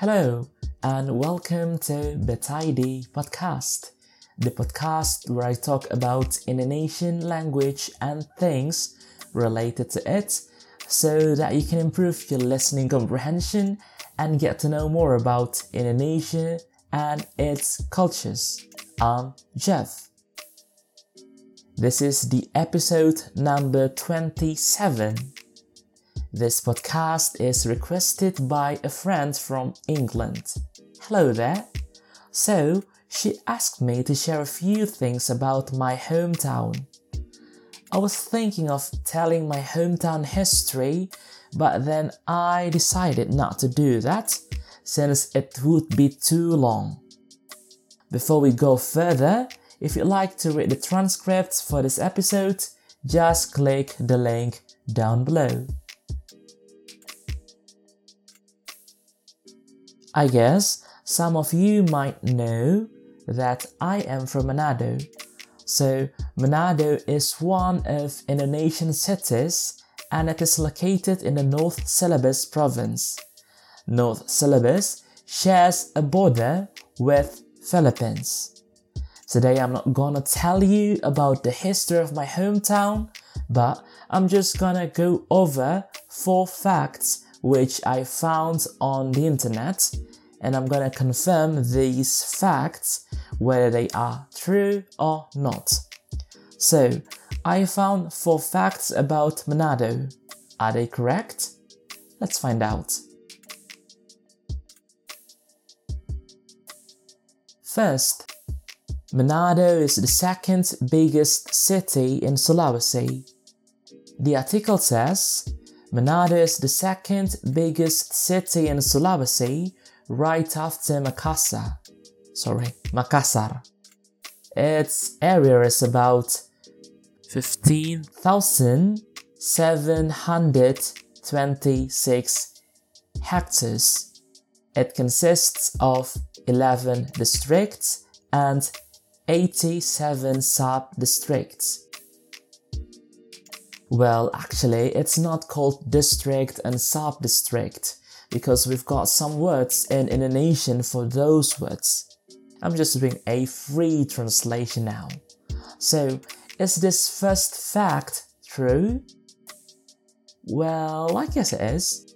Hello, and welcome to BetID Podcast, the podcast where I talk about Indonesian language and things related to it so that you can improve your listening comprehension and get to know more about Indonesia and its cultures. I'm Jeff. This is the episode number 27. This podcast is requested by a friend from England. Hello there. So, she asked me to share a few things about my hometown. I was thinking of telling my hometown history, but then I decided not to do that since it would be too long. Before we go further, if you'd like to read the transcripts for this episode, just click the link down below. I guess some of you might know that I am from Manado. So, Manado is one of Indonesian cities and it is located in the North Celebes province. North Celebes shares a border with Philippines. Today I'm not gonna tell you about the history of my hometown, but I'm just gonna go over four facts which I found on the internet and I'm gonna confirm these facts whether they are true or not. So, I found four facts about Manado. Are they correct? Let's find out. First, Manado is the second biggest city in Sulawesi. The article says Manado is the second biggest city in Sulawesi right after Makassar. Sorry, Makassar. Its area is about 15,726 hectares. It consists of 11 districts and 87 sub-districts. Well, actually, it's not called district and sub-district because we've got some words in Indonesian for those words. I'm just doing a free translation now. So, is this first fact true? Well, I guess it is.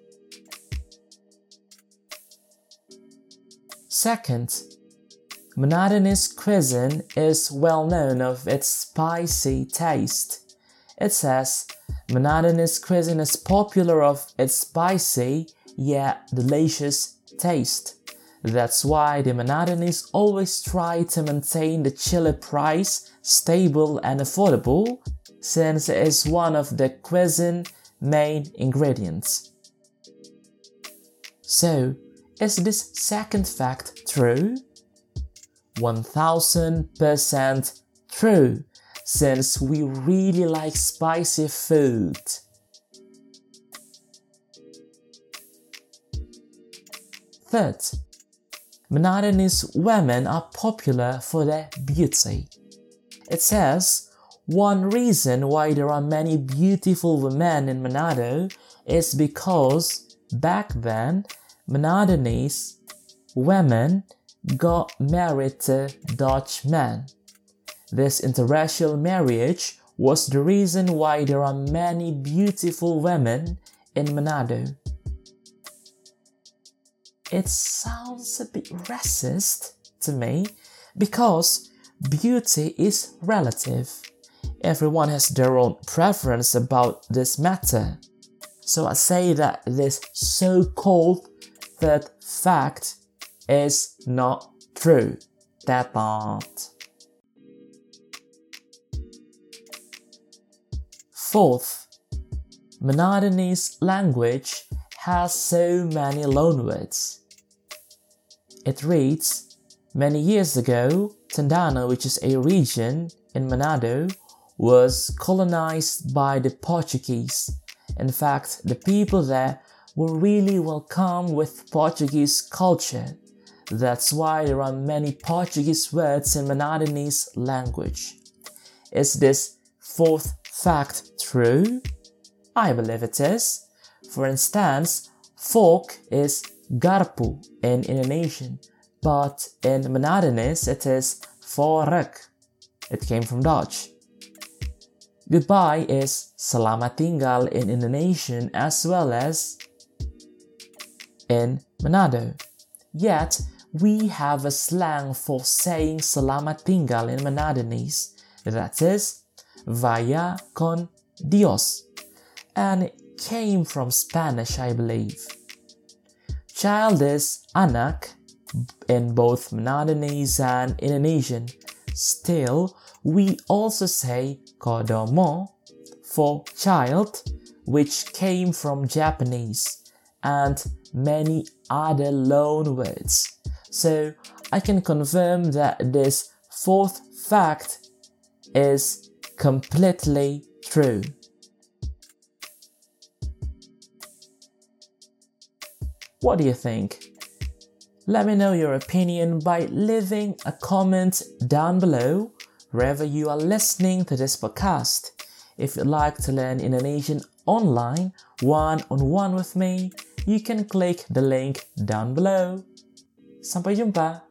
Second, Manadanese cuisine is well known of its spicy taste. It says Manadanese cuisine is popular of its spicy yet delicious taste. That's why the Manadanese always try to maintain the chili price stable and affordable, since it is one of the cuisine main ingredients. So, is this second fact true? 1000% true, since we really like spicy food. Third, Manadanese women are popular for their beauty. It says, one reason why there are many beautiful women in Manado is because back then, Manadanese women got married to Dutch men. This interracial marriage was the reason why there are many beautiful women in Manado. It sounds a bit racist to me because beauty is relative. Everyone has their own preference about this matter. So I say that this so called third fact is not true. That part. Fourth, Manadanese language has so many loanwords. It reads, Many years ago, Tandana, which is a region in Manado, was colonized by the Portuguese. In fact, the people there were really welcome with Portuguese culture. That's why there are many Portuguese words in Manadanese language. Is this fourth fact true? I believe it is. For instance, fork is garpu in Indonesian, but in Menadenese it is vorek. It came from Dutch. Goodbye is selamat tinggal in Indonesian as well as in Manado. Yet, we have a slang for saying selamat tinggal in Menadenese. That is, vaya con Dios. And it came from Spanish, I believe. Child is anak in both Menadenese and Indonesian. Still, we also say kodomo for child, which came from Japanese, and many other loan words. So I can confirm that this fourth fact is completely true. What do you think? Let me know your opinion by leaving a comment down below wherever you are listening to this podcast. If you'd like to learn Indonesian online, one on one with me, you can click the link down below. Sampai jumpa!